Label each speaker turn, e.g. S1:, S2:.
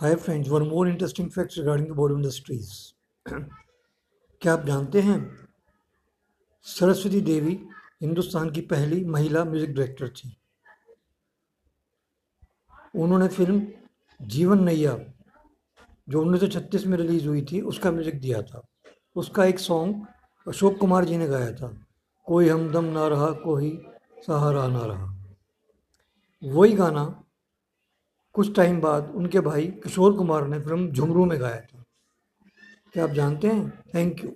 S1: Hi friends one more interesting facts regarding the Bollywood industries क्या आप जानते हैं? सरस्वती देवी हिंदुस्तान की पहली महिला म्यूज़िक डायरेक्टर थी। उन्होंने फ़िल्म जीवन नैया, जो 1936 में रिलीज़ हुई थी, उसका म्यूज़िक दिया था। उसका एक सॉन्ग अशोक कुमार जी ने गाया था, कोई हमदम ना रहा, कोई सहारा ना रहा। वही गाना कुछ टाइम बाद उनके भाई किशोर कुमार ने फ़िल्म झुमरू में गाया था। क्या आप जानते हैं? Thank you